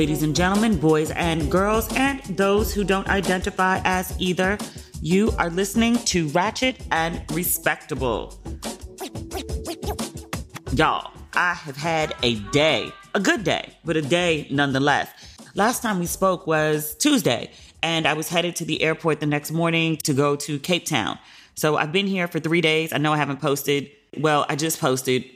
Ladies and gentlemen, boys and girls, and those who don't identify as either, you are listening to Ratchet and Respectable. Y'all, I have had a day, a good day, but a day nonetheless. Last time we spoke was Tuesday, and I was headed to the airport the next morning to go to Cape Town. So I've been here for three days. I know I haven't posted. Well, I just posted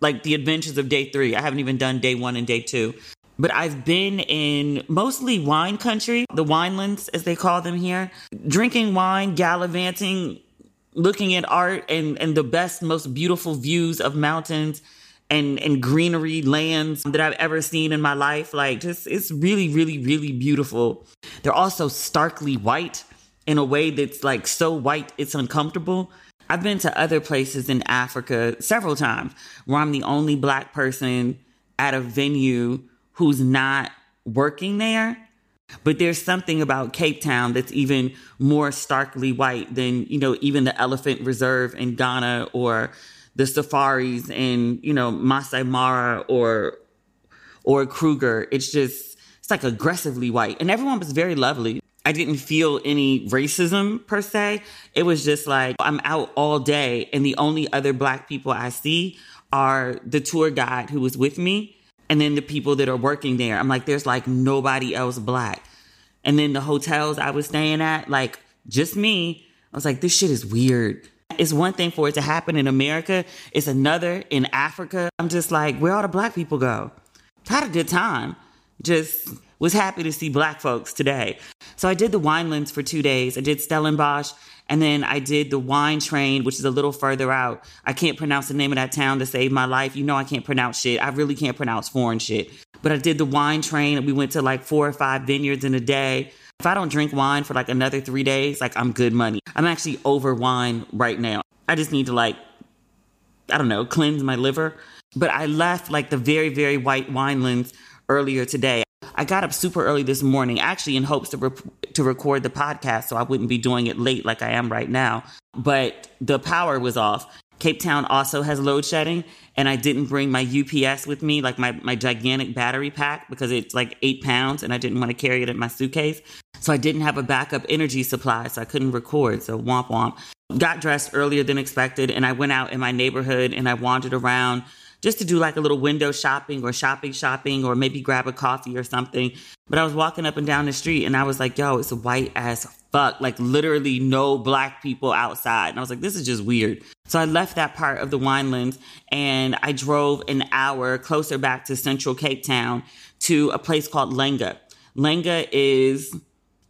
like the adventures of day three. I haven't even done day one and day two. But I've been in mostly wine country, the winelands as they call them here, drinking wine, gallivanting, looking at art and, and the best, most beautiful views of mountains and, and greenery lands that I've ever seen in my life. Like just it's really, really, really beautiful. They're also starkly white in a way that's like so white it's uncomfortable. I've been to other places in Africa several times where I'm the only black person at a venue who's not working there. But there's something about Cape Town that's even more starkly white than, you know, even the Elephant Reserve in Ghana or the safaris in, you know, Masai Mara or or Kruger. It's just it's like aggressively white. And everyone was very lovely. I didn't feel any racism per se. It was just like I'm out all day and the only other black people I see are the tour guide who was with me and then the people that are working there. I'm like there's like nobody else black. And then the hotels I was staying at like just me. I was like this shit is weird. It's one thing for it to happen in America, it's another in Africa. I'm just like where all the black people go? Had a good time. Just was happy to see black folks today. So I did the winelands for two days. I did Stellenbosch and then I did the wine train, which is a little further out. I can't pronounce the name of that town to save my life. You know, I can't pronounce shit. I really can't pronounce foreign shit. But I did the wine train and we went to like four or five vineyards in a day. If I don't drink wine for like another three days, like I'm good money. I'm actually over wine right now. I just need to like, I don't know, cleanse my liver. But I left like the very, very white winelands earlier today. I got up super early this morning, actually in hopes to re- to record the podcast, so I wouldn't be doing it late like I am right now. But the power was off. Cape Town also has load shedding, and I didn't bring my UPS with me, like my, my gigantic battery pack, because it's like eight pounds, and I didn't want to carry it in my suitcase. So I didn't have a backup energy supply, so I couldn't record. So womp womp. Got dressed earlier than expected, and I went out in my neighborhood and I wandered around just to do like a little window shopping or shopping shopping or maybe grab a coffee or something. But I was walking up and down the street and I was like, yo, it's white as fuck. Like literally no black people outside. And I was like, this is just weird. So I left that part of the winelands and I drove an hour closer back to central Cape Town to a place called Langa. Langa is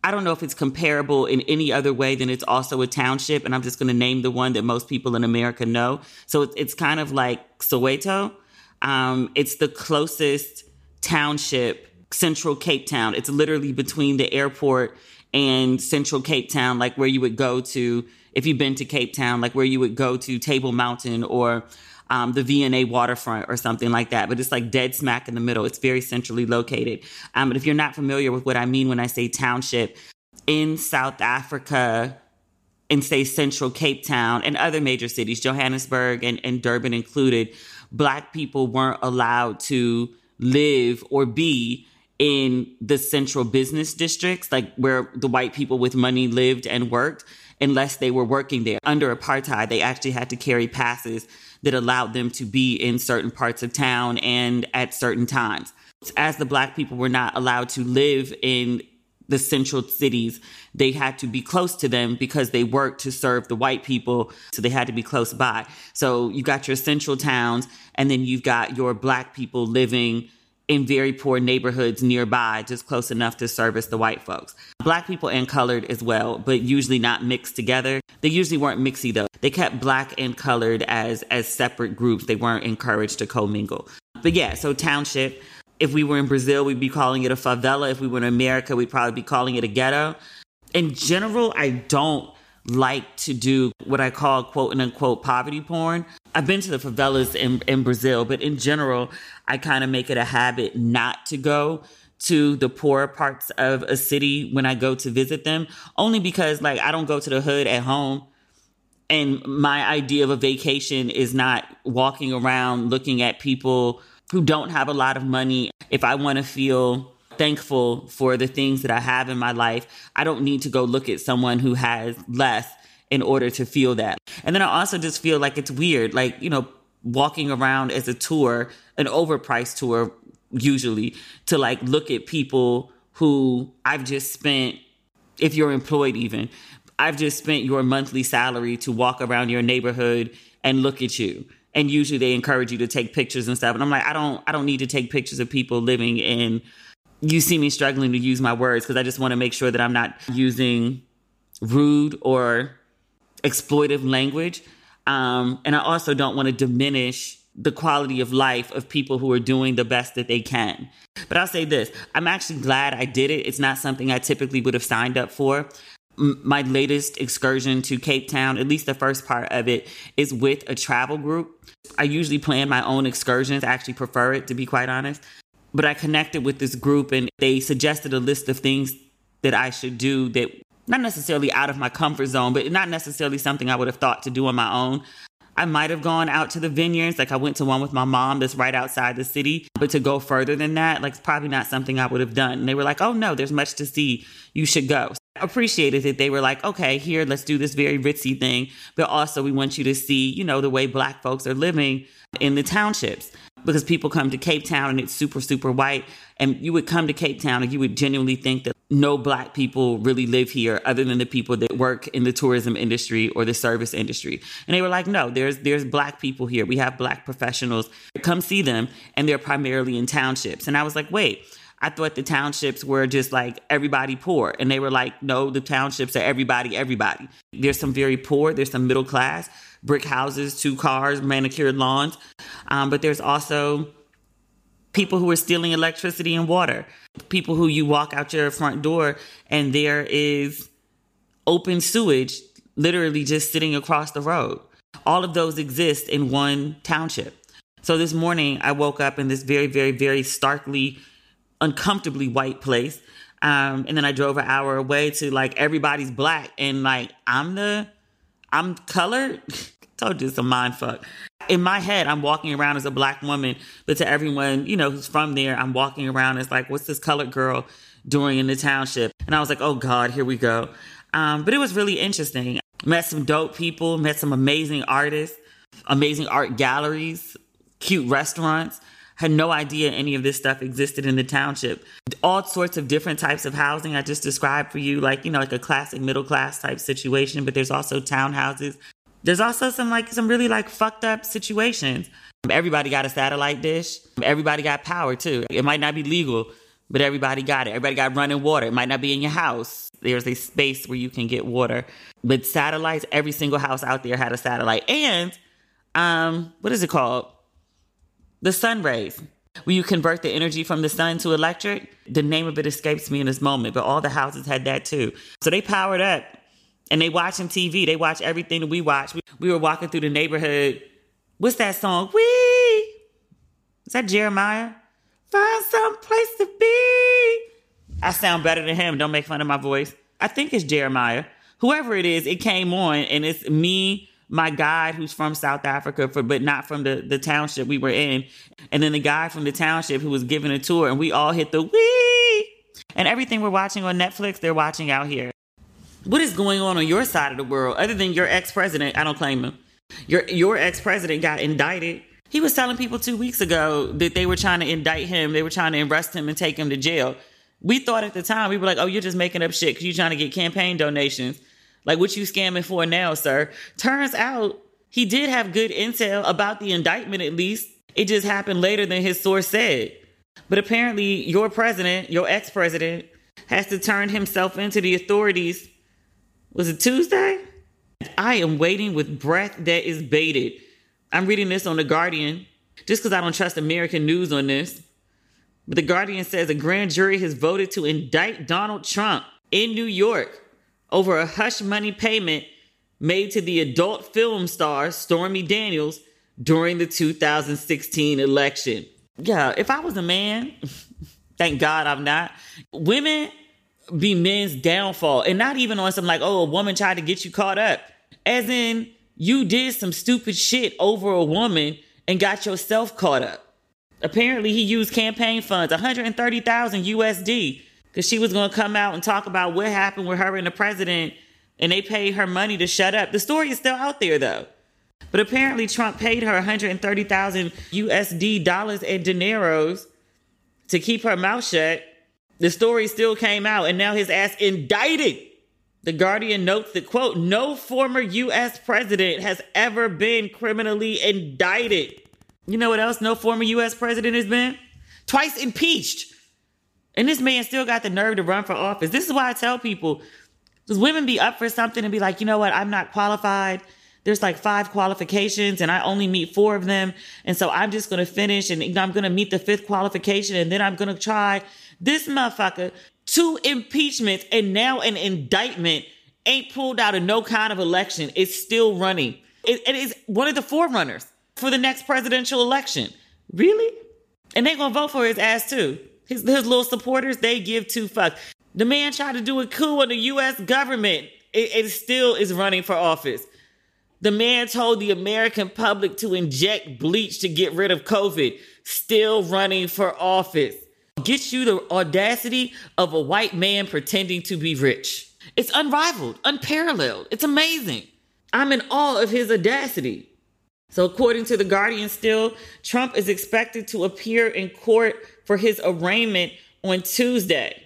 I don't know if it's comparable in any other way than it's also a township. And I'm just going to name the one that most people in America know. So it's, it's kind of like Soweto. Um, it's the closest township, central Cape Town. It's literally between the airport and central Cape Town, like where you would go to, if you've been to Cape Town, like where you would go to Table Mountain or um, the V&A waterfront or something like that. But it's like dead smack in the middle. It's very centrally located. Um, but if you're not familiar with what I mean when I say township, in South Africa, in say central Cape Town and other major cities, Johannesburg and, and Durban included, black people weren't allowed to live or be in the central business districts, like where the white people with money lived and worked, unless they were working there. Under apartheid, they actually had to carry passes that allowed them to be in certain parts of town and at certain times. As the black people were not allowed to live in the central cities, they had to be close to them because they worked to serve the white people. So they had to be close by. So you got your central towns, and then you've got your black people living in very poor neighborhoods nearby, just close enough to service the white folks. Black people and colored as well, but usually not mixed together. They usually weren't mixy though. They kept black and colored as as separate groups. They weren't encouraged to commingle. But yeah, so township. If we were in Brazil, we'd be calling it a favela. If we were in America, we'd probably be calling it a ghetto. In general, I don't like to do what I call quote unquote poverty porn. I've been to the favelas in, in Brazil, but in general, I kind of make it a habit not to go to the poorer parts of a city when I go to visit them, only because like I don't go to the hood at home. And my idea of a vacation is not walking around looking at people who don't have a lot of money. If I want to feel thankful for the things that I have in my life. I don't need to go look at someone who has less in order to feel that. And then I also just feel like it's weird, like, you know, walking around as a tour, an overpriced tour, usually, to like look at people who I've just spent, if you're employed even, I've just spent your monthly salary to walk around your neighborhood and look at you and usually they encourage you to take pictures and stuff and i'm like i don't i don't need to take pictures of people living in you see me struggling to use my words because i just want to make sure that i'm not using rude or exploitive language um, and i also don't want to diminish the quality of life of people who are doing the best that they can but i'll say this i'm actually glad i did it it's not something i typically would have signed up for my latest excursion to Cape Town, at least the first part of it, is with a travel group. I usually plan my own excursions. I actually prefer it, to be quite honest. But I connected with this group and they suggested a list of things that I should do that not necessarily out of my comfort zone, but not necessarily something I would have thought to do on my own. I might have gone out to the vineyards, like I went to one with my mom that's right outside the city. But to go further than that, like it's probably not something I would have done. And they were like, oh no, there's much to see. You should go. appreciated that they were like, okay, here, let's do this very ritzy thing. But also, we want you to see, you know, the way Black folks are living in the townships because people come to Cape Town and it's super, super white. And you would come to Cape Town and you would genuinely think that no black people really live here other than the people that work in the tourism industry or the service industry. And they were like, no, there's there's black people here. We have black professionals. Come see them. And they're primarily in townships. And I was like, wait. I thought the townships were just like everybody poor. And they were like, no, the townships are everybody, everybody. There's some very poor, there's some middle class, brick houses, two cars, manicured lawns. Um, but there's also people who are stealing electricity and water, people who you walk out your front door and there is open sewage literally just sitting across the road. All of those exist in one township. So this morning I woke up in this very, very, very starkly, uncomfortably white place. Um, and then I drove an hour away to like everybody's black and like I'm the I'm colored. Told you it's a mind fuck. In my head, I'm walking around as a black woman, but to everyone, you know, who's from there, I'm walking around as like, what's this colored girl doing in the township? And I was like, oh God, here we go. Um, but it was really interesting. Met some dope people, met some amazing artists, amazing art galleries, cute restaurants. Had no idea any of this stuff existed in the township. All sorts of different types of housing I just described for you, like, you know, like a classic middle class type situation, but there's also townhouses there's also some like some really like fucked up situations. Everybody got a satellite dish. Everybody got power too. It might not be legal, but everybody got it. Everybody got running water. It might not be in your house. There's a space where you can get water. But satellites, every single house out there had a satellite. And um, what is it called? The sun rays. Where you convert the energy from the sun to electric. The name of it escapes me in this moment, but all the houses had that too. So they powered up and they watching TV. They watch everything that we watch. We, we were walking through the neighborhood. What's that song? Wee! Is that Jeremiah? Find some place to be. I sound better than him. Don't make fun of my voice. I think it's Jeremiah. Whoever it is, it came on and it's me, my guide who's from South Africa, for, but not from the, the township we were in. And then the guy from the township who was giving a tour and we all hit the wee. And everything we're watching on Netflix, they're watching out here. What is going on on your side of the world other than your ex president? I don't claim him. Your your ex president got indicted. He was telling people two weeks ago that they were trying to indict him. They were trying to arrest him and take him to jail. We thought at the time we were like, "Oh, you're just making up shit because you're trying to get campaign donations." Like, what you scamming for now, sir? Turns out he did have good intel about the indictment. At least it just happened later than his source said. But apparently, your president, your ex president, has to turn himself into the authorities was it Tuesday? I am waiting with breath that is bated. I'm reading this on The Guardian just because I don't trust American news on this. But The Guardian says a grand jury has voted to indict Donald Trump in New York over a hush money payment made to the adult film star Stormy Daniels during the 2016 election. Yeah, if I was a man, thank God I'm not, women be men's downfall and not even on some like, oh, a woman tried to get you caught up. As in, you did some stupid shit over a woman and got yourself caught up. Apparently, he used campaign funds, 130,000 USD, because she was going to come out and talk about what happened with her and the president, and they paid her money to shut up. The story is still out there, though. But apparently, Trump paid her 130,000 USD dollars and dineros to keep her mouth shut. The story still came out, and now his ass indicted. The Guardian notes that, quote, no former U.S. president has ever been criminally indicted. You know what else no former U.S. president has been? Twice impeached. And this man still got the nerve to run for office. This is why I tell people, does women be up for something and be like, you know what, I'm not qualified. There's like five qualifications and I only meet four of them. And so I'm just going to finish and I'm going to meet the fifth qualification and then I'm going to try this motherfucker. Two impeachments and now an indictment ain't pulled out of no kind of election. It's still running. It, it is one of the forerunners for the next presidential election. Really? And they gonna vote for his ass too. His, his little supporters, they give two fucks. The man tried to do a coup on the U.S. government. It, it still is running for office. The man told the American public to inject bleach to get rid of COVID. Still running for office. Gets you the audacity of a white man pretending to be rich. It's unrivaled, unparalleled. It's amazing. I'm in awe of his audacity. So, according to The Guardian, still, Trump is expected to appear in court for his arraignment on Tuesday.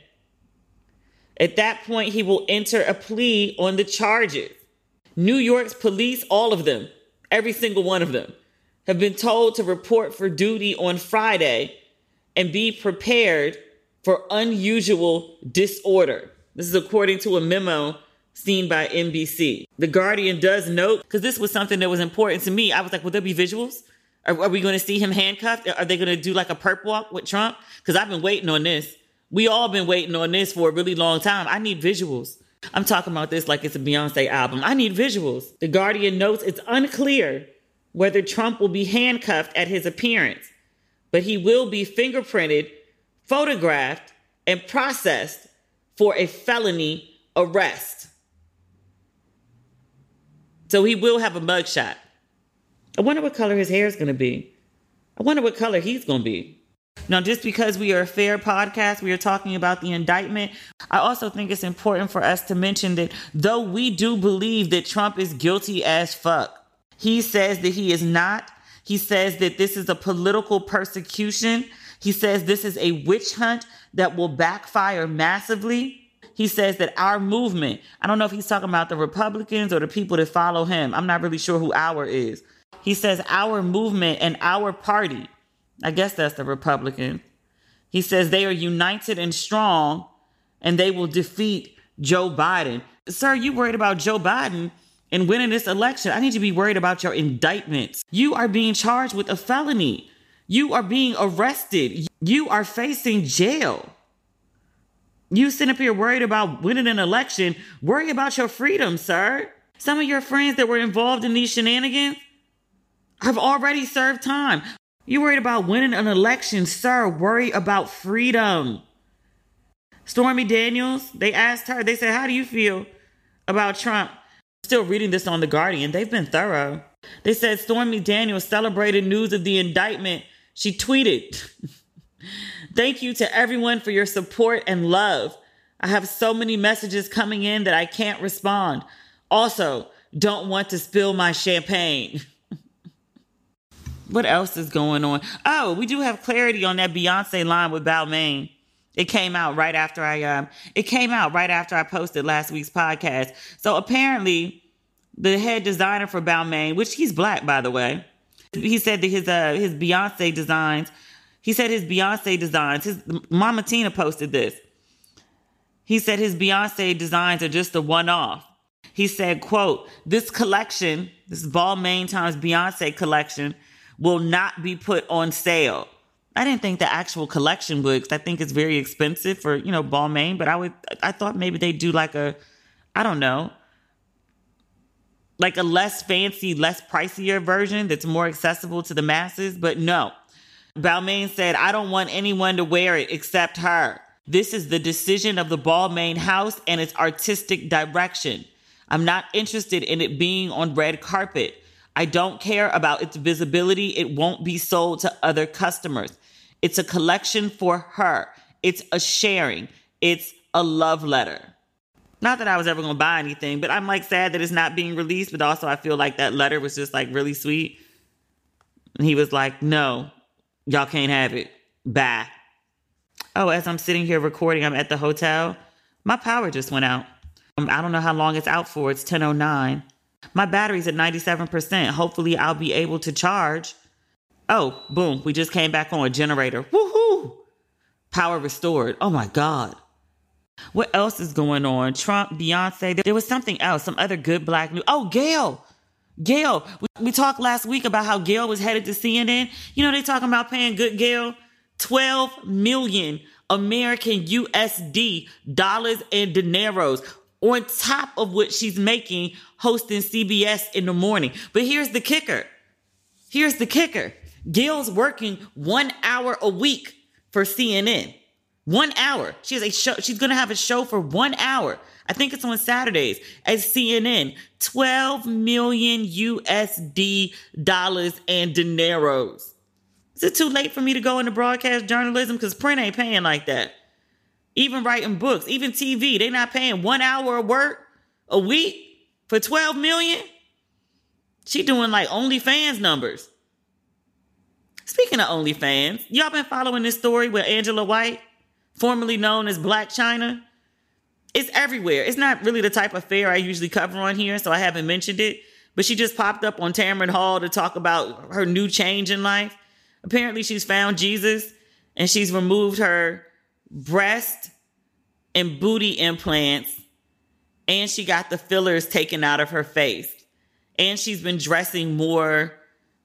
At that point, he will enter a plea on the charges. New York's police, all of them, every single one of them, have been told to report for duty on Friday and be prepared for unusual disorder. This is according to a memo seen by NBC. The Guardian does note, because this was something that was important to me. I was like, will there be visuals? Are, are we going to see him handcuffed? Are they going to do like a perp walk with Trump? Because I've been waiting on this. We all been waiting on this for a really long time. I need visuals. I'm talking about this like it's a Beyonce album. I need visuals. The Guardian notes it's unclear whether Trump will be handcuffed at his appearance, but he will be fingerprinted, photographed, and processed for a felony arrest. So he will have a mugshot. I wonder what color his hair is going to be. I wonder what color he's going to be. Now, just because we are a fair podcast, we are talking about the indictment. I also think it's important for us to mention that though we do believe that Trump is guilty as fuck, he says that he is not. He says that this is a political persecution. He says this is a witch hunt that will backfire massively. He says that our movement, I don't know if he's talking about the Republicans or the people that follow him. I'm not really sure who our is. He says our movement and our party, I guess that's the Republican. He says they are united and strong and they will defeat Joe Biden. Sir, you worried about Joe Biden and winning this election. I need to be worried about your indictments. You are being charged with a felony. You are being arrested. You are facing jail. You sitting up here worried about winning an election. Worry about your freedom, sir. Some of your friends that were involved in these shenanigans have already served time. You worried about winning an election, sir. Worry about freedom. Stormy Daniels, they asked her, they said, How do you feel about Trump? Still reading this on The Guardian. They've been thorough. They said Stormy Daniels celebrated news of the indictment. She tweeted, Thank you to everyone for your support and love. I have so many messages coming in that I can't respond. Also, don't want to spill my champagne. what else is going on? Oh, we do have clarity on that Beyonce line with Balmain. It came out right after I um it came out right after I posted last week's podcast. So apparently the head designer for Balmain, which he's black by the way, he said that his uh his Beyonce designs he said his Beyonce designs, his Mama Tina posted this. He said his Beyonce designs are just a one-off. He said, quote, this collection, this Balmain times Beyonce collection, will not be put on sale. I didn't think the actual collection would, because I think it's very expensive for, you know, Balmain, but I would I thought maybe they'd do like a, I don't know, like a less fancy, less pricier version that's more accessible to the masses. But no, Balmain said, I don't want anyone to wear it except her. This is the decision of the Balmain house and its artistic direction. I'm not interested in it being on red carpet. I don't care about its visibility. It won't be sold to other customers. It's a collection for her. It's a sharing. It's a love letter. Not that I was ever going to buy anything, but I'm like sad that it's not being released, but also I feel like that letter was just like really sweet. And he was like, no, y'all can't have it. Bye. Oh, as I'm sitting here recording, I'm at the hotel. My power just went out. Um, I don't know how long it's out for. It's 1009. My battery's at 97%. Hopefully, I'll be able to charge. Oh, boom. We just came back on. A generator. Woohoo! Power restored. Oh my God. What else is going on? Trump, Beyonce. There was something else, some other good black news. Oh, Gayle. Gayle. We, we talked last week about how Gayle was headed to CNN. You know, they talking about paying good Gayle 12 million American USD dollars and dineros on top of what she's making hosting CBS in the morning. But here's the kicker. Here's the kicker. Gayle's working one hour a week for CNN. One hour. She has a show. She's going to have a show for one hour. I think it's on Saturdays at CNN. 12 million USD dollars and dineros. Is it too late for me to go into broadcast journalism? Because print ain't paying like that. Even writing books, even TV, they not paying one hour of work a week for 12 million. She doing like OnlyFans numbers. Speaking of OnlyFans, y'all been following this story with Angela White, formerly known as Blac Chyna. It's everywhere. It's not really the type of fare I usually cover on here, so I haven't mentioned it. But she just popped up on Tamron Hall to talk about her new change in life. Apparently, she's found Jesus and she's removed her breast and booty implants and she got the fillers taken out of her face. And she's been dressing more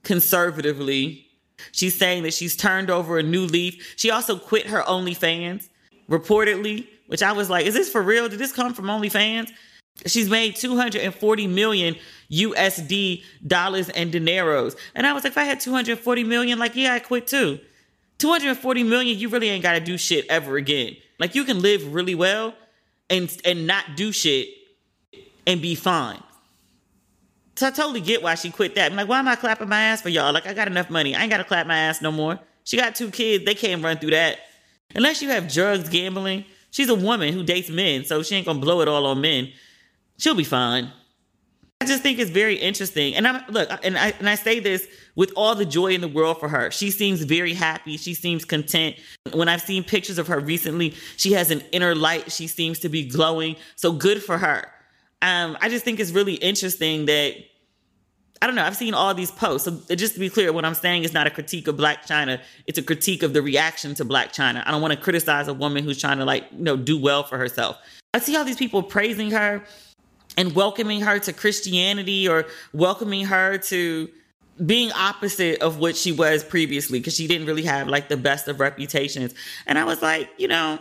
conservatively. She's saying that she's turned over a new leaf. She also quit her OnlyFans, reportedly, which I was like, is this for real? Did this come from OnlyFans? She's made 240 million USD dollars and dineros. And I was like, if I had 240 million, like, yeah, I quit too. 240 million, you really ain't got to do shit ever again. Like, you can live really well and and not do shit and be fine. So I totally get why she quit that. I'm like, why am I clapping my ass for y'all? Like, I got enough money. I ain't got to clap my ass no more. She got two kids. They can't run through that. Unless you have drugs, gambling. She's a woman who dates men, so she ain't gonna blow it all on men she'll be fine. I just think it's very interesting. And I'm look, and I and I say this with all the joy in the world for her. She seems very happy. She seems content. When I've seen pictures of her recently, she has an inner light. She seems to be glowing. So good for her. Um, I just think it's really interesting that I don't know. I've seen all these posts. So just to be clear, what I'm saying is not a critique of Blac Chyna. It's a critique of the reaction to Blac Chyna. I don't want to criticize a woman who's trying to like, you know, do well for herself. I see all these people praising her and welcoming her to Christianity or welcoming her to being opposite of what she was previously because she didn't really have like the best of reputations. And I was like, you know,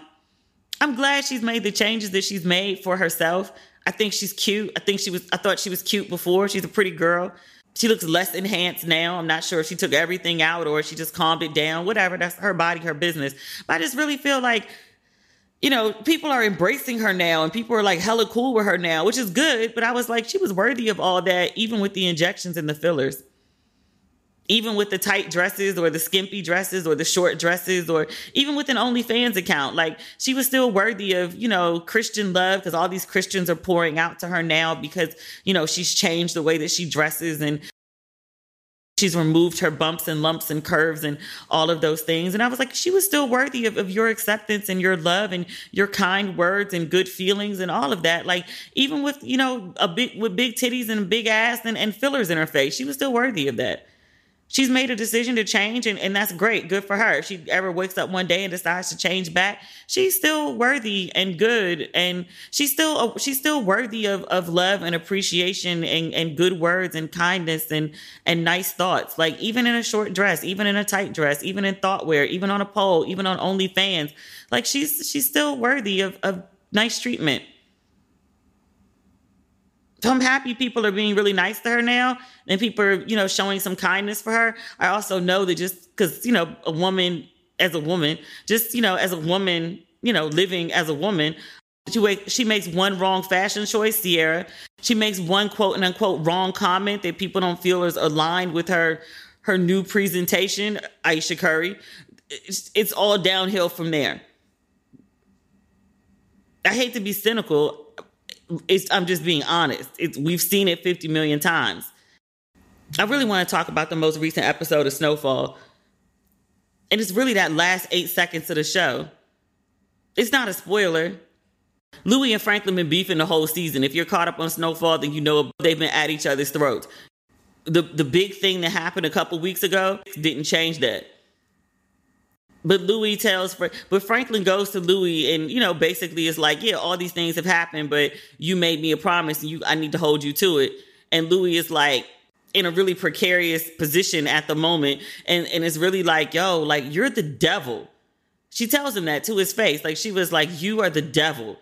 I'm glad she's made the changes that she's made for herself. I think she's cute. I think she was I thought she was cute before. She's a pretty girl. She looks less enhanced now. I'm not sure if she took everything out or she just calmed it down. Whatever. That's her body, her business. But I just really feel like you know, people are embracing her now and people are like hella cool with her now, which is good. But I was like, she was worthy of all that, even with the injections and the fillers. Even with the tight dresses or the skimpy dresses or the short dresses or even with an OnlyFans account. Like she was still worthy of, you know, Christian love because all these Christians are pouring out to her now because, you know, she's changed the way that she dresses and she's removed her bumps and lumps and curves and all of those things. And I was like, she was still worthy of, of your acceptance and your love and your kind words and good feelings and all of that. Like even with, you know, a big with big titties and big ass and, and fillers in her face, she was still worthy of that she's made a decision to change and, and that's great. Good for her. If she ever wakes up one day and decides to change back she's still worthy and good and she's still uh, she's still worthy of, of love and appreciation and, and good words and kindness and and nice thoughts. Like even in a short dress even in a tight dress even in thought wear even on a pole even on onlyfans like she's she's still worthy of, of nice treatment I'm happy people are being really nice to her now and people are, you know, showing some kindness for her. I also know that just because, you know, a woman as a woman, just, you know, as a woman, you know, living as a woman, She, she makes one wrong fashion choice, Ciara. She makes one quote and unquote wrong comment that people don't feel is aligned with her her new presentation, Ayesha Curry. It's, it's all downhill from there. I hate to be cynical. It's, I'm just being honest. It's, we've seen it 50 million times. I really want to talk about the most recent episode of Snowfall. And it's really that last eight seconds of the show. It's not a spoiler. Louis and Franklin been beefing the whole season. If you're caught up on Snowfall, then you know they've been at each other's throats. The the big thing that happened a couple weeks ago didn't change that. But Louis tells, but Franklin goes to Louis and, you know, basically is like, yeah, all these things have happened, but you made me a promise and you, I need to hold you to it. And Louis is like, in a really precarious position at the moment. And, and it's really like, yo, like, you're the devil. She tells him that to his face. Like, she was like, you are the devil.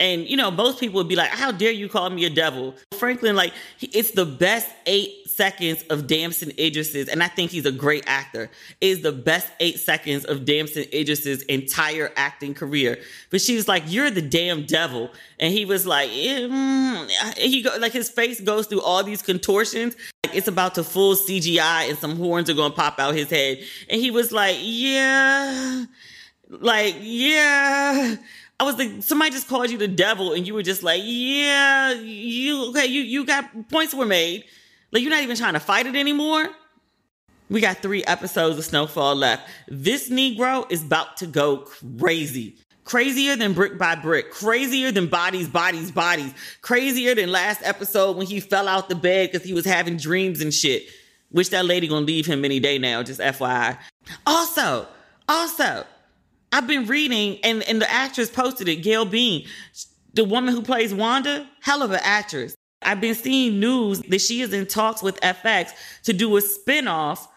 And, you know, most people would be like, how dare you call me a devil? Franklin, like, it's the best eight seconds of Damson Idris's, and I think he's a great actor, is the best eight seconds of Damson Idris's entire acting career. But she was like, "You're the damn devil," and he was like, mm. he go like his face goes through all these contortions, like it's about to full CGI, and some horns are gonna pop out his head, and he was like, "Yeah." Like, yeah. I was like, somebody just called you the devil, and you were just like, yeah, you okay, you you got points were made. Like you're not even trying to fight it anymore. We got three episodes of Snowfall left. This Negro is about to go crazy. Crazier than brick by brick, crazier than bodies, bodies, bodies, crazier than last episode when he fell out the bed because he was having dreams and shit. Which that lady gonna leave him any day now, just FYI. Also, also, I've been reading and, and the actress posted it, Gail Bean, the woman who plays Wanda, hell of an actress. I've been seeing news that she is in talks with FX to do a spinoff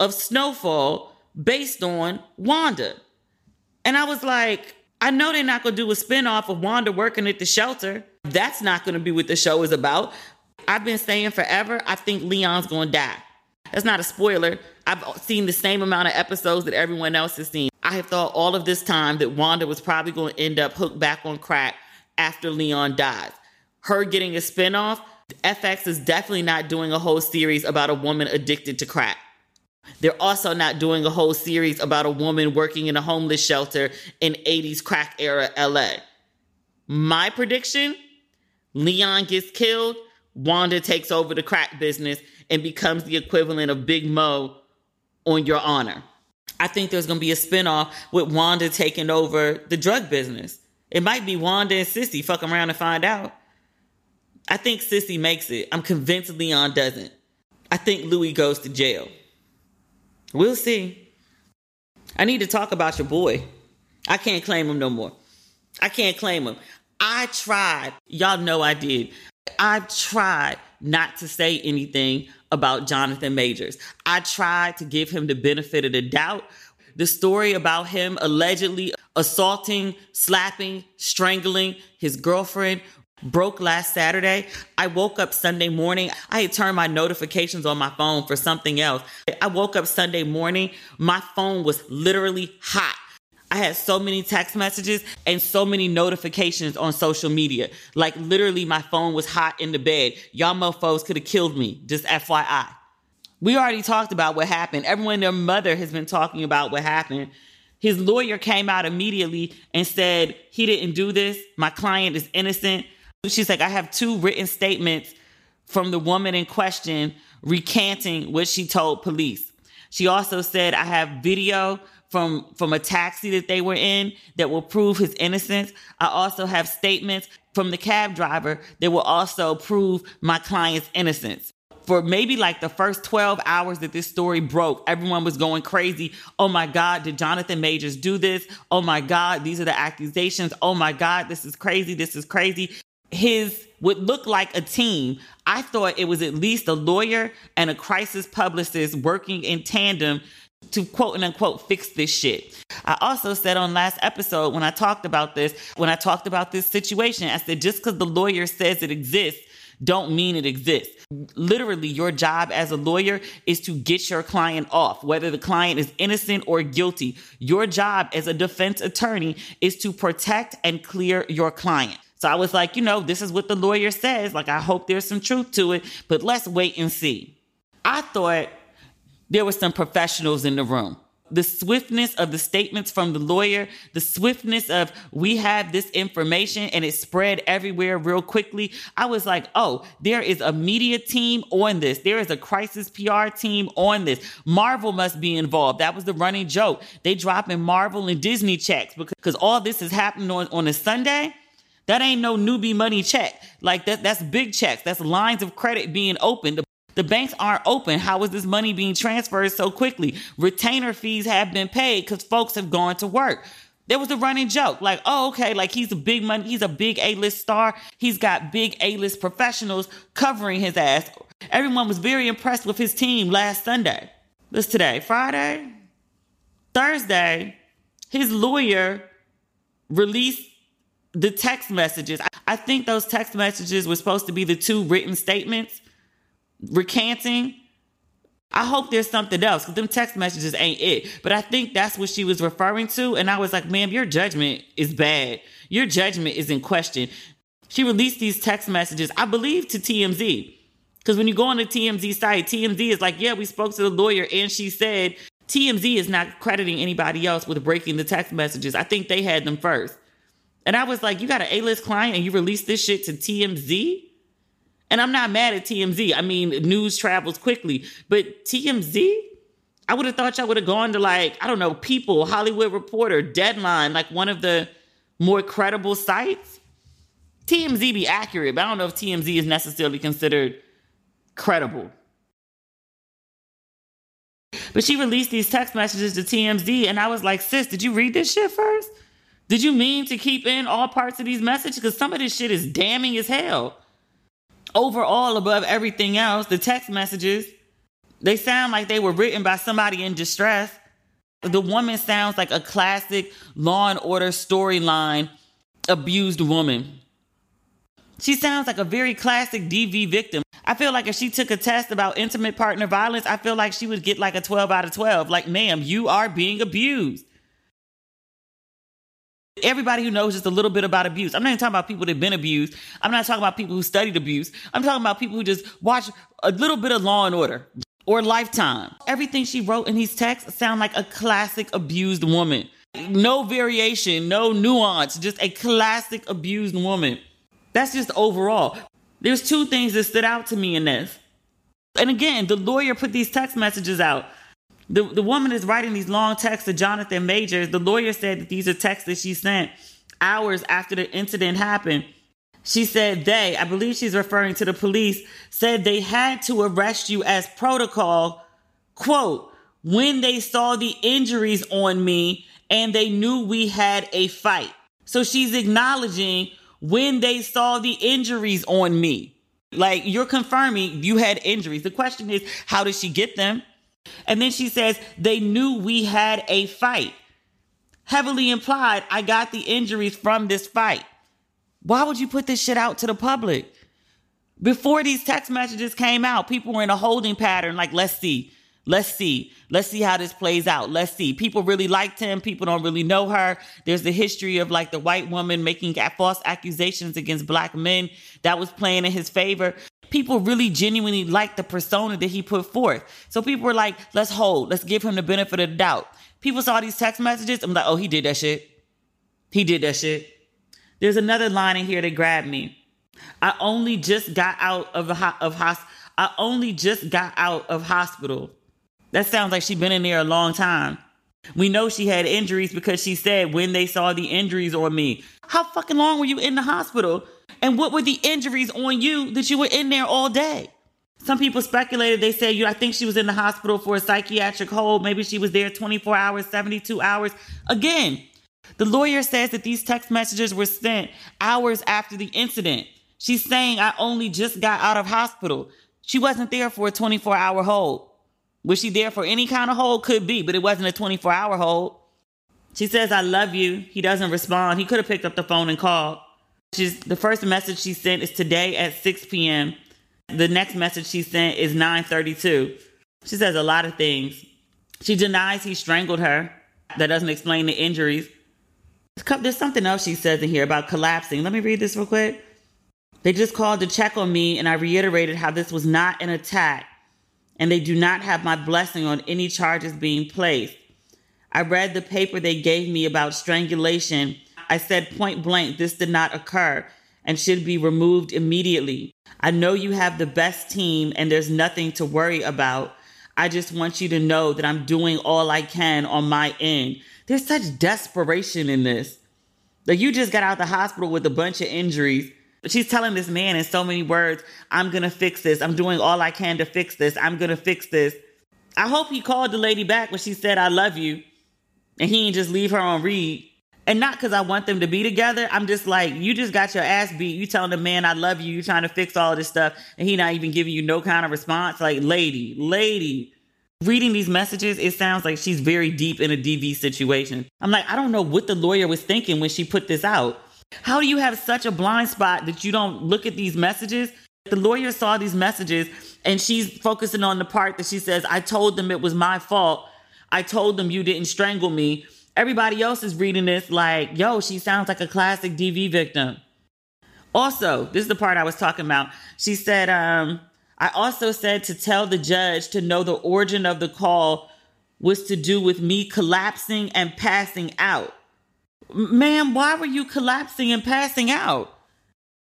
of Snowfall based on Wanda. And I was like, I know they're not going to do a spinoff of Wanda working at the shelter. That's not going to be what the show is about. I've been saying forever, I think Leon's going to die. That's not a spoiler. I've seen the same amount of episodes that everyone else has seen. I have thought all of this time that Wanda was probably going to end up hooked back on crack after Leon dies her getting a spinoff, FX is definitely not doing a whole series about a woman addicted to crack. They're also not doing a whole series about a woman working in a homeless shelter in 80s crack era LA. My prediction Leon gets killed, Wanda takes over the crack business and becomes the equivalent of Big Mo on Your Honor. I think there's going to be a spinoff with Wanda taking over the drug business. It might be Wanda and Sissy fucking around and find out. I think Sissy makes it. I'm convinced Leon doesn't. I think Louis goes to jail. We'll see. I need to talk about your boy. I can't claim him no more. I can't claim him. I tried. Y'all know I did. I tried not to say anything about Jonathan Majors. I tried to give him the benefit of the doubt. The story about him allegedly assaulting, slapping, strangling his girlfriend broke last Saturday. I woke up Sunday morning. I had turned my notifications on my phone for something else. I woke up Sunday morning. My phone was literally hot. I had so many text messages and so many notifications on social media. Like literally, my phone was hot in the bed. Y'all mofos could have killed me. Just FYI. We already talked about what happened. Everyone, their mother has been talking about what happened. His lawyer came out immediately and said, He didn't do this. My client is innocent. She's like, I have two written statements from the woman in question recanting what she told police. She also said, I have video from from a taxi that they were in that will prove his innocence. I also have statements from the cab driver that will also prove my client's innocence. For maybe like the first 12 hours that this story broke, everyone was going crazy. Oh my God, did Jonathan Majors do this? Oh my God, these are the accusations. Oh my God, this is crazy. This is crazy his would look like a team. I thought it was at least a lawyer and a crisis publicist working in tandem to quote and unquote fix this shit. I also said on last episode when I talked about this, when I talked about this situation, I said just because the lawyer says it exists don't mean it exists. Literally, your job as a lawyer is to get your client off, whether the client is innocent or guilty. Your job as a defense attorney is to protect and clear your client. So I was like, you know, this is what the lawyer says. Like, I hope there's some truth to it, but let's wait and see. I thought there were some professionals in the room the swiftness of the statements from the lawyer, the swiftness of we have this information and it spread everywhere real quickly. I was like, oh, there is a media team on this. There is a crisis PR team on this. Marvel must be involved. That was the running joke. They dropping Marvel and Disney checks because all this is happening on, on a Sunday. That ain't no newbie money check. Like that, that's big checks. That's lines of credit being opened. The banks aren't open. How is this money being transferred so quickly? Retainer fees have been paid because folks have gone to work. There was a running joke like, oh, okay, like he's a big money, he's a big A list star. He's got big A list professionals covering his ass. Everyone was very impressed with his team last Sunday. This today, Friday, Thursday, his lawyer released the text messages. I think those text messages were supposed to be the two written statements recanting. I hope there's something else because them text messages ain't it. But I think that's what she was referring to. And I was like, ma'am, your judgment is bad. Your judgment is in question. She released these text messages, I believe, to TMZ. Because when you go on the TMZ site, TMZ is like, yeah, we spoke to the lawyer and she said TMZ is not crediting anybody else with breaking the text messages. I think they had them first. And I was like, you got an A list client and you released this shit to TMZ? And I'm not mad at TMZ. I mean, news travels quickly, but TMZ, I would have thought y'all would have gone to like, I don't know, People, Hollywood Reporter, Deadline, like one of the more credible sites. TMZ be accurate, but I don't know if TMZ is necessarily considered credible. But she released these text messages to TMZ, and I was like, sis, did you read this shit first? Did you mean to keep in all parts of these messages? Because some of this shit is damning as hell overall, above everything else, the text messages, they sound like they were written by somebody in distress. The woman sounds like a classic law and order storyline abused woman. She sounds like a very classic DV victim. I feel like if she took a test about intimate partner violence, I feel like she would get like a 12 out of 12. Like, ma'am, you are being abused everybody who knows just a little bit about abuse. I'm not even talking about people that've been abused. I'm not talking about people who studied abuse. I'm talking about people who just watch a little bit of Law and Order or Lifetime. Everything she wrote in these texts sound like a classic abused woman. No variation, no nuance, just a classic abused woman. That's just overall. There's two things that stood out to me in this. And again, the lawyer put these text messages out. The, the woman is writing these long texts to Jonathan Majors. The lawyer said that these are texts that she sent hours after the incident happened. She said they, I believe she's referring to the police, said they had to arrest you as protocol, quote, when they saw the injuries on me and they knew we had a fight. So she's acknowledging when they saw the injuries on me. Like you're confirming you had injuries. The question is, how did she get them? And then she says, they knew we had a fight. Heavily implied, I got the injuries from this fight. Why would you put this shit out to the public? Before these text messages came out, people were in a holding pattern like, let's see, let's see, let's see how this plays out. Let's see. People really liked him. People don't really know her. There's the history of like the white woman making false accusations against black men that was playing in his favor people really genuinely liked the persona that he put forth. So people were like, let's hold, let's give him the benefit of the doubt. People saw these text messages. I'm like, oh, he did that shit. He did that shit. There's another line in here that grabbed me. I only just got out of the ho- of hos- I only just got out of hospital. That sounds like she's been in there a long time. We know she had injuries because she said when they saw the injuries on me. How fucking long were you in the hospital? And what were the injuries on you that you were in there all day? Some people speculated, they said, you, I think she was in the hospital for a psychiatric hold. Maybe she was there 24 hours, 72 hours. Again, the lawyer says that these text messages were sent hours after the incident. She's saying, I only just got out of hospital. She wasn't there for a 24 hour hold. Was she there for any kind of hold? Could be, but it wasn't a 24 hour hold. She says, I love you. He doesn't respond. He could have picked up the phone and called. She's the first message she sent is today at 6 p.m. The next message she sent is 9:32. She says a lot of things. She denies he strangled her. That doesn't explain the injuries. There's something else she says in here about collapsing. Let me read this real quick. They just called to check on me, and I reiterated how this was not an attack, and they do not have my blessing on any charges being placed. I read the paper they gave me about strangulation. I said point blank, this did not occur and should be removed immediately. I know you have the best team and there's nothing to worry about. I just want you to know that I'm doing all I can on my end. There's such desperation in this. Like you just got out the hospital with a bunch of injuries. She's telling this man in so many words, I'm gonna fix this. I'm doing all I can to fix this. I'm gonna fix this. I hope he called the lady back when she said, I love you. And he didn't just leave her on read. And not because I want them to be together. I'm just like, you just got your ass beat. You telling the man I love you. You trying to fix all this stuff. And he not even giving you no kind of response. Like, lady, lady. Reading these messages, it sounds like she's very deep in a DV situation. I'm like, I don't know what the lawyer was thinking when she put this out. How do you have such a blind spot that you don't look at these messages? The lawyer saw these messages and she's focusing on the part that she says, I told them it was my fault. I told them you didn't strangle me. Everybody else is reading this like, yo, she sounds like a classic DV victim. Also, this is the part I was talking about. She said, um, I also said to tell the judge to know the origin of the call was to do with me collapsing and passing out. Ma'am, why were you collapsing and passing out?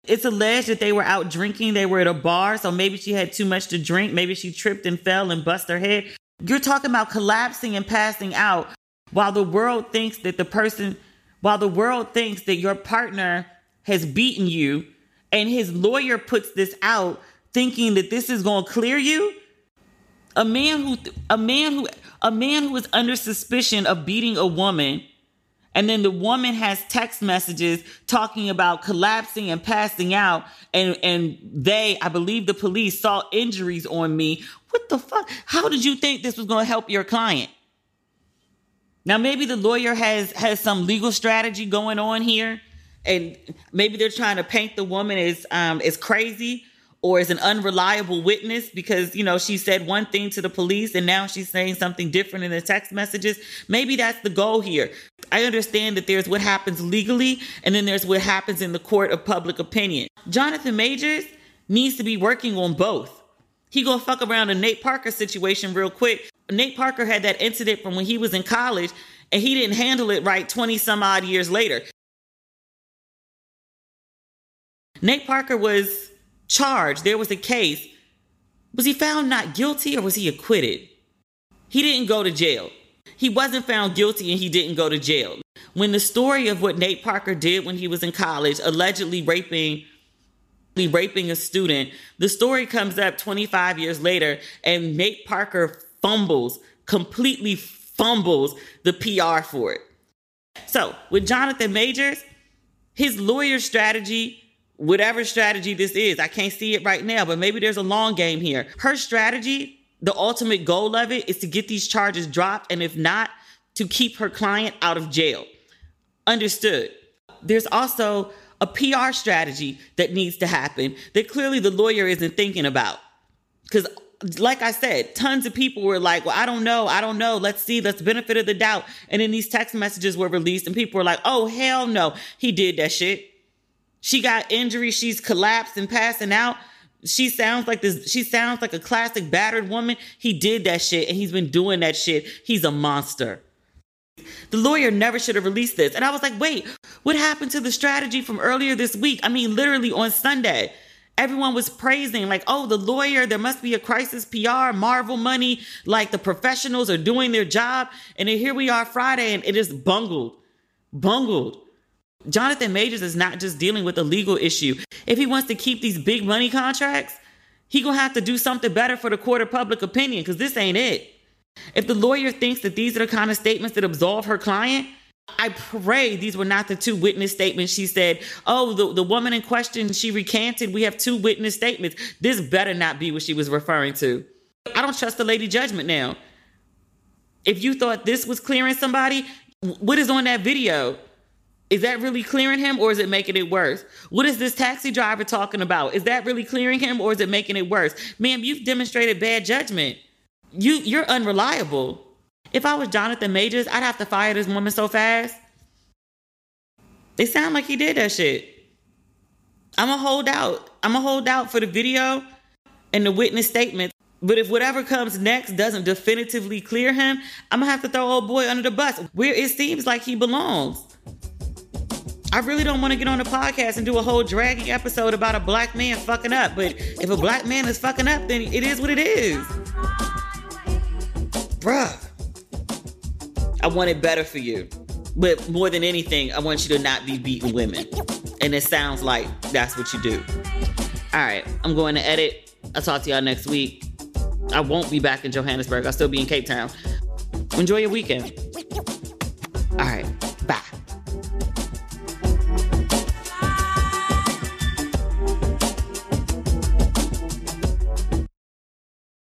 It's alleged that they were out drinking. They were at a bar, so maybe she had too much to drink. Maybe she tripped and fell and bust her head. You're talking about collapsing and passing out while the world thinks that the person, while the world thinks that your partner has beaten you and his lawyer puts this out thinking that this is going to clear you. A man who, a man who, a man who is under suspicion of beating a woman and then the woman has text messages talking about collapsing and passing out. And, and they, I believe the police saw injuries on me. What the fuck? How did you think this was going to help your client? Now, maybe the lawyer has, has some legal strategy going on here. And maybe they're trying to paint the woman as, um, as crazy or as an unreliable witness because you know she said one thing to the police and now she's saying something different in the text messages. Maybe that's the goal here. I understand that there's what happens legally and then there's what happens in the court of public opinion. Jonathan majors needs to be working on both. He gonna fuck around a nate parker situation real quick nate parker had that incident from when he was in college and he didn't handle it right 20 some odd years later nate parker was charged, there was a case. Was he found not guilty or was he acquitted? He didn't go to jail. He wasn't found guilty and he didn't go to jail. When the story of what Nate Parker did when he was in college, allegedly raping raping a student, the story comes up 25 years later and Nate Parker fumbles, completely fumbles the PR for it. So, with Jonathan Majors, his lawyer strategy whatever strategy this is. I can't see it right now, but maybe there's a long game here. Her strategy, the ultimate goal of it is to get these charges dropped, and if not, to keep her client out of jail. Understood. There's also a PR strategy that needs to happen that clearly the lawyer isn't thinking about. Because, like I said, tons of people were like, Well, I don't know. I don't know. Let's see. Let's benefit of the doubt. And then these text messages were released, and people were like, Oh, hell no. He did that shit. She got injuries. She's collapsed and passing out. She sounds like this. She sounds like a classic battered woman. He did that shit and he's been doing that shit. He's a monster. The lawyer never should have released this. And I was like, wait, what happened to the strategy from earlier this week? I mean, literally on Sunday, everyone was praising, like, oh, the lawyer, there must be a crisis PR, Marvel money, like the professionals are doing their job. And then here we are Friday and it is bungled, bungled. Jonathan Majors is not just dealing with a legal issue. If he wants to keep these big money contracts, he gonna have to do something better for the court of public opinion because this ain't it. If the lawyer thinks that these are the kind of statements that absolve her client, I pray these were not the two witness statements. She said, Oh, the, the woman in question, she recanted. We have two witness statements. This better not be what she was referring to. I don't trust the lady judgment now. If you thought this was clearing somebody, what is on that video? Is that really clearing him or is it making it worse? What is this taxi driver talking about? Is that really clearing him or is it making it worse? Ma'am, you've demonstrated bad judgment. You you're unreliable. If I was Jonathan Majors, I'd have to fire this woman so fast. They sound like he did that shit. I'm gonna hold out. I'm gonna hold out for the video and the witness statement. But if whatever comes next doesn't definitively clear him, I'm gonna have to throw old boy under the bus where it seems like he belongs. I really don't want to get on the podcast and do a whole dragging episode about a black man fucking up. But if a black man is fucking up, then it is what it is. Bruh. I want it better for you. But more than anything, I want you to not be beating women. And it sounds like that's what you do. All right, I'm going to edit. I'll talk to y'all next week. I won't be back in Johannesburg. I'll still be in Cape Town. Enjoy your weekend. All right, bye.